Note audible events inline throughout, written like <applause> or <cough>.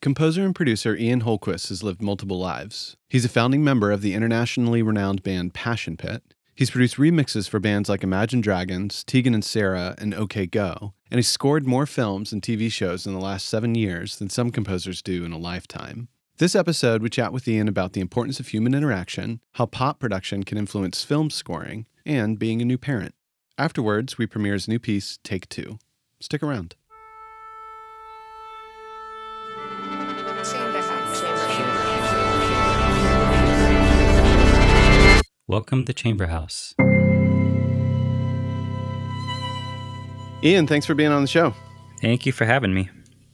Composer and producer Ian Hultquist has lived multiple lives. He's a founding member of the internationally renowned band Passion Pit. He's produced remixes for bands like Imagine Dragons, Tegan and Sara, and OK Go, and he's scored more films and TV shows in the last seven years than some composers do in a lifetime. This episode, we chat with Ian about the importance of human interaction, how pop production can influence film scoring, and being a new parent. Afterwards, we premiere his new piece, Take Two. Stick around. Welcome to Chamber House. Ian, thanks for being on the show. Thank you for having me.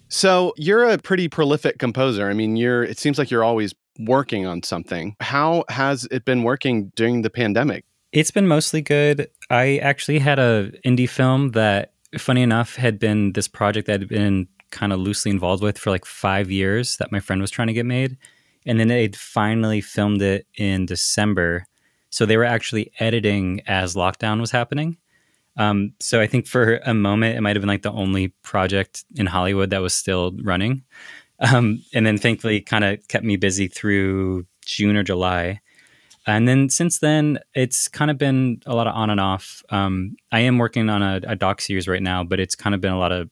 So, you're a pretty prolific composer. I mean, you're it seems like you're always working on something. How has it been working during the pandemic? It's been mostly good. I actually had a indie film that funny enough had been this project that I'd been kind of loosely involved with for like 5 years that my friend was trying to get made. And then they'd finally filmed it in December so they were actually editing as lockdown was happening. Um, so I think for a moment it might have been like the only project in Hollywood that was still running. Um, and then thankfully kind of kept me busy through June or July. And then since then, it's kind of been a lot of on and off. Um, I am working on a, a doc series right now, but it's kind of been a lot of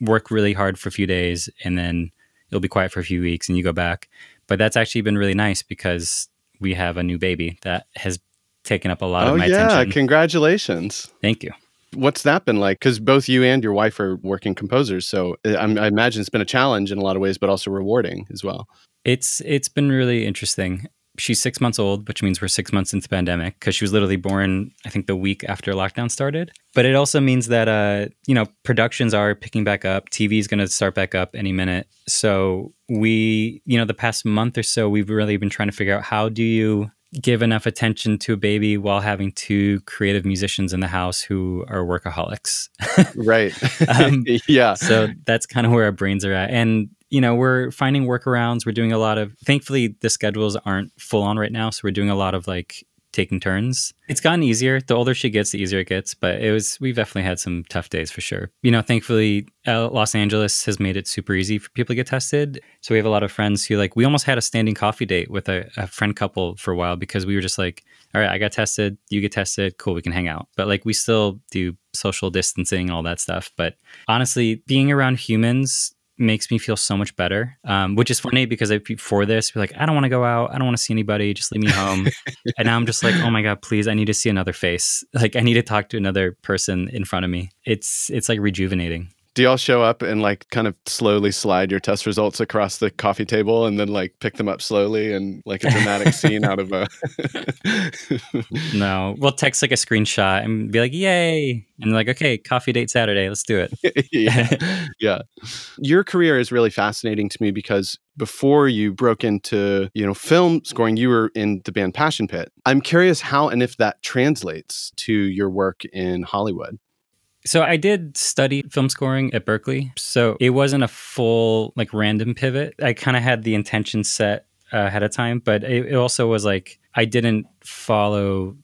work really hard for a few days and then it'll be quiet for a few weeks and you go back. But that's actually been really nice because we have a new baby that has taken up a lot oh, of my yeah. attention. Congratulations. Thank you. What's that been like? Because both you and your wife are working composers, so uh, I, I imagine it's been a challenge in a lot of ways, but also rewarding as well. It's it's been really interesting. She's six months old, which means we're six months into the pandemic because she was literally born, I think, the week after lockdown started. But it also means that uh, you know productions are picking back up. TV is going to start back up any minute. So we, you know, the past month or so, we've really been trying to figure out how do you give enough attention to a baby while having two creative musicians in the house who are workaholics. <laughs> right. um, <laughs> yeah. So that's kind of where our brains are at. And, you know, we're finding workarounds. We're doing a lot of, thankfully, the schedules aren't full on right now. So we're doing a lot of like taking turns. It's gotten easier. The older she gets, the easier it gets. But it was we've definitely had some tough days for sure. You know, thankfully, uh, Los Angeles has made it super easy for people to get tested. So we have a lot of friends who like we almost had a standing coffee date with a, a friend couple for a while because we were just like, all right, I got tested, you get tested, cool, we can hang out. But like we still do social distancing all that stuff. But honestly, being around humans makes me feel so much better. Um, which is funny because I, before this, be like, I don't want to go out. I don't want to see anybody. Just leave me home. <laughs> and now I'm just like, oh my god, please! I need to see another face. Like I need to talk to another person in front of me. It's it's like rejuvenating do y'all show up and like kind of slowly slide your test results across the coffee table and then like pick them up slowly and like a dramatic <laughs> scene out of a <laughs> no. We'll text like a screenshot and be like yay. And like okay coffee date saturday. Let's do it. <laughs> Yeah. Yeah. Your career is really fascinating to me because before you broke into you know film scoring you were in the band passion pit. I'm curious how and if that translates to your work in hollywood so I did study film scoring at Berklee. So it wasn't a full like random pivot. I kind of had the intention set uh, ahead of time, but it, it also was like I didn't follow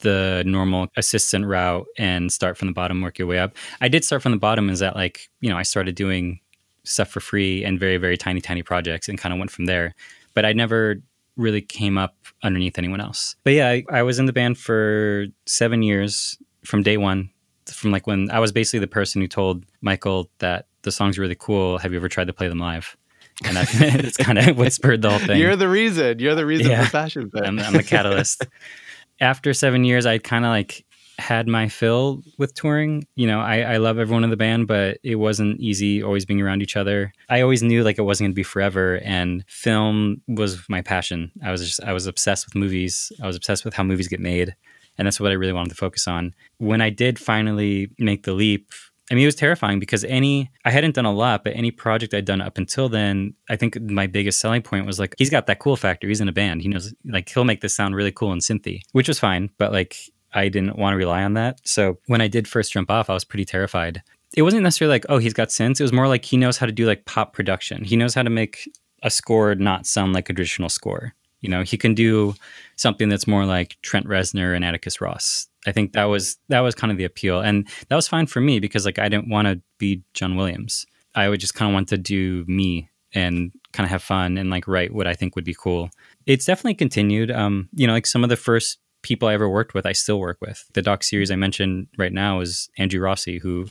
the normal assistant route and start from the bottom, work your way up. I did start from the bottom. Is that like you know I started doing stuff for free and very very tiny tiny projects and kind of went from there. But I never really came up underneath anyone else. But yeah, I, I was in the band for seven years from day one from like when I was basically the person who told Michael that the songs really cool. Have you ever tried to play them live? And that, it's kind of whispered the whole thing. You're the reason. You're the reason yeah. for Passion Pit. I'm, I'm the catalyst. <laughs> After seven years, I kind of like had my fill with touring. You know, I, I love everyone in the band, but it wasn't easy always being around each other. I always knew like it wasn't going to be forever, and film was my passion. I was just I was obsessed with movies. I was obsessed with how movies get made and that's what I really wanted to focus on. When I did finally make the leap, I mean, it was terrifying because any, I hadn't done a lot, but any project I'd done up until then, I think my biggest selling point was like, he's got that cool factor. He's in a band. He knows, like, he'll make this sound really cool and synthy, which was fine. But like, I didn't want to rely on that. So when I did first jump off, I was pretty terrified. It wasn't necessarily like, oh, he's got synths. It was more like he knows how to do like pop production. He knows how to make a score not sound like a traditional score. You know, he can do something that's more like Trent Reznor and Atticus Ross. I think that was that was kind of the appeal, and that was fine for me because like I didn't want to be John Williams. I would just kind of want to do me and kind of have fun and like write what I think would be cool. It's definitely continued. Um, you know, like some of the first people I ever worked with, I still work with. The doc series I mentioned right now is Andrew Rossi, who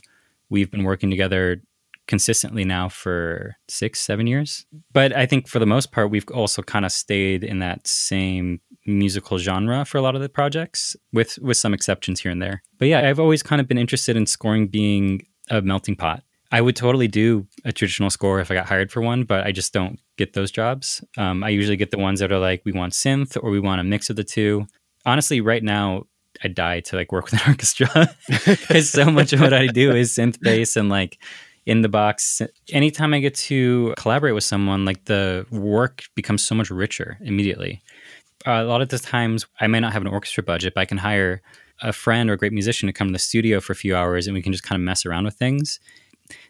we've been working together consistently now for six, seven years. But I think for the most part, we've also kind of stayed in that same musical genre for a lot of the projects, with with some exceptions here and there. But yeah, I've always kind of been interested in scoring being a melting pot. I would totally do a traditional score if I got hired for one, but I just don't get those jobs. Um, I usually get the ones that are like, we want synth or we want a mix of the two. Honestly, right now, I die to like work <laughs> with an orchestra because so much of what I do is synth bass and like in the box. Anytime I get to collaborate with someone, like the work becomes so much richer immediately. Uh, a lot of the times, I may not have an orchestra budget, but I can hire a friend or a great musician to come to the studio for a few hours and we can just kind of mess around with things.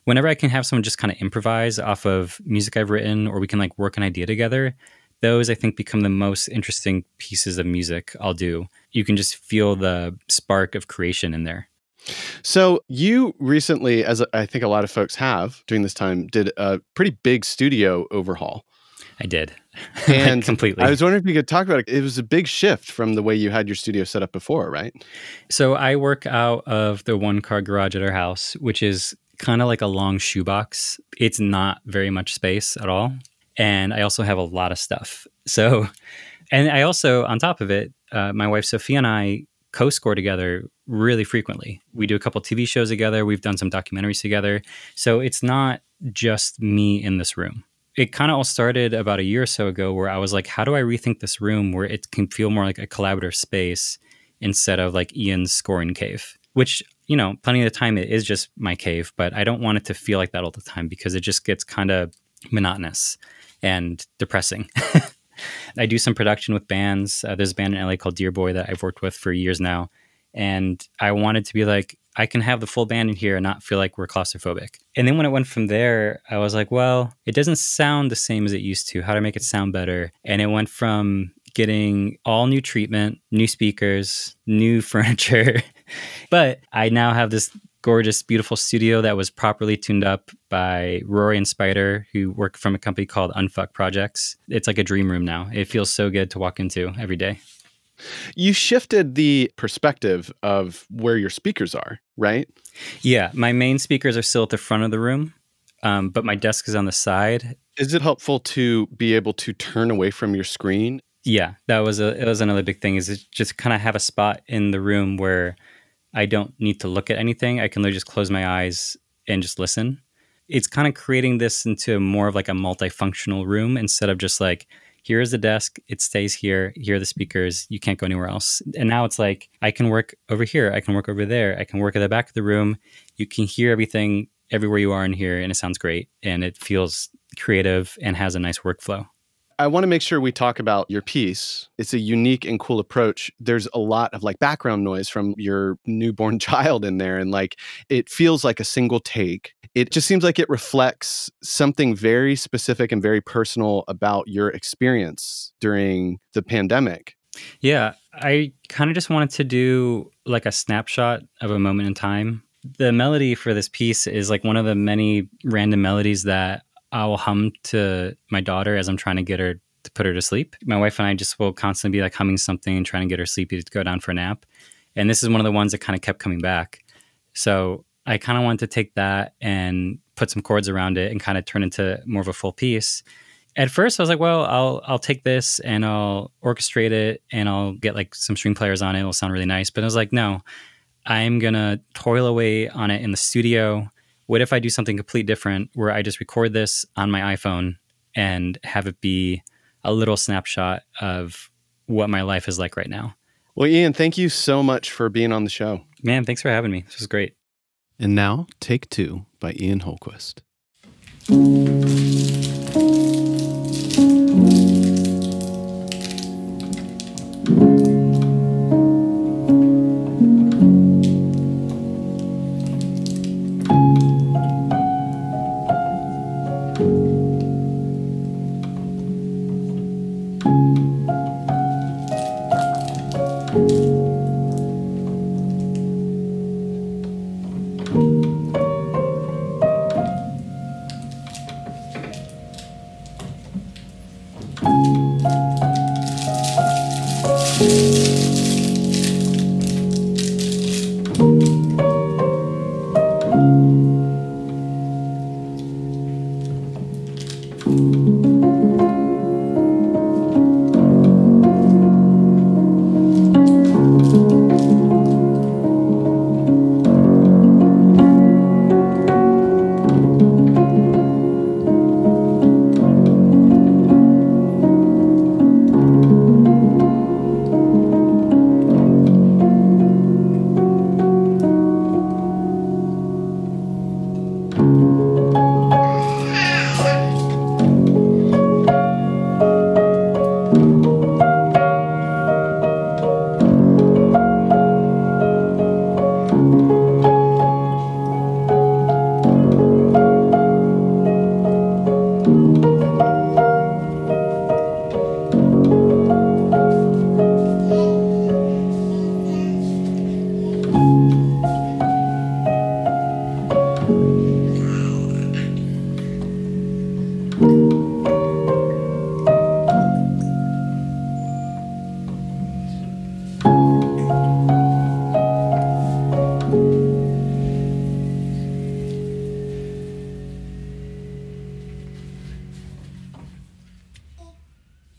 Whenever I can have someone just kind of improvise off of music I've written or we can like work an idea together, those I think become the most interesting pieces of music I'll do. You can just feel the spark of creation in there. So you recently, as I think a lot of folks have during this time, did a pretty big studio overhaul. I did, <laughs> and completely. I was wondering if you could talk about it. It was a big shift from the way you had your studio set up before, right? So I work out of the one car garage at our house, which is kind of like a long shoebox. It's not very much space at all, and I also have a lot of stuff. So, <laughs> and I also, on top of it, uh, my wife Sophia and I co-score together really frequently. We do a couple TV shows together. We've done some documentaries together. So it's not just me in this room. It kind of all started about a year or so ago where I was like, how do I rethink this room where it can feel more like a collaborative space instead of like Ian's scoring cave, which, you know, plenty of the time it is just my cave, but I don't want it to feel like that all the time because it just gets kind of monotonous and depressing. <laughs> I do some production with bands. Uh, there's a band in LA called Dear Boy that I've worked with for years now. And I wanted to be like, I can have the full band in here and not feel like we're claustrophobic. And then when it went from there, I was like, well, it doesn't sound the same as it used to. How do I make it sound better? And it went from getting all new treatment, new speakers, new <laughs> furniture. but I now have this gorgeous, beautiful studio that was properly tuned up by Rory and Spider, who work from a company called Unfuck Projects. It's like a dream room now. It feels so good to walk into every day. You shifted the perspective of where your speakers are, right? Yeah, my main speakers are still at the front of the room, um, but my desk is on the side. Is it helpful to be able to turn away from your screen? Yeah, that was a it was another big thing. Is just kind of have a spot in the room where I don't need to look at anything. I can literally just close my eyes and just listen. It's kind of creating this into more of like a multifunctional room instead of just like, here is the desk, it stays here, here are the speakers, you can't go anywhere else. And now it's like, I can work over here, I can work over there, I can work at the back of the room. You can hear everything everywhere you are in here, and it sounds great and it feels creative and has a nice workflow. I want to make sure we talk about your piece. It's a unique and cool approach. There's a lot of like background noise from your newborn <laughs> child in there. And like it feels like a single take. It just seems like it reflects something very specific and very personal about your experience during the pandemic. Yeah. I kind of just wanted to do like a snapshot of a moment in time. The melody for this piece is like one of the many random melodies that I will hum to my daughter as I'm trying to get her to put her to sleep. My wife and I just will constantly be like humming something and trying to get her sleepy to go down for a nap. And this is one of the ones that kind of kept coming back. So I kind of wanted to take that and put some chords around it and kind of turn into more of a full piece. At first, I was like, well, I'll I'll take this and I'll orchestrate it and I'll get like some string players on it. It'll sound really nice. But I was like, no, I'm gonna toil away on it in the studio what if I do something completely different where I just record this on my iPhone and have it be a little snapshot of what my life is like right now? Well, Ian, thank you so much for being on the show. Man, thanks for having me. This was great. And now, Take Two by Ian Hultquist.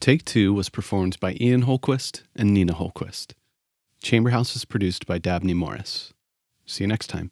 Take Two was performed by Ian Hultquist and Nina Hultquist. Chamber House is produced by Dabney Morris. See you next time.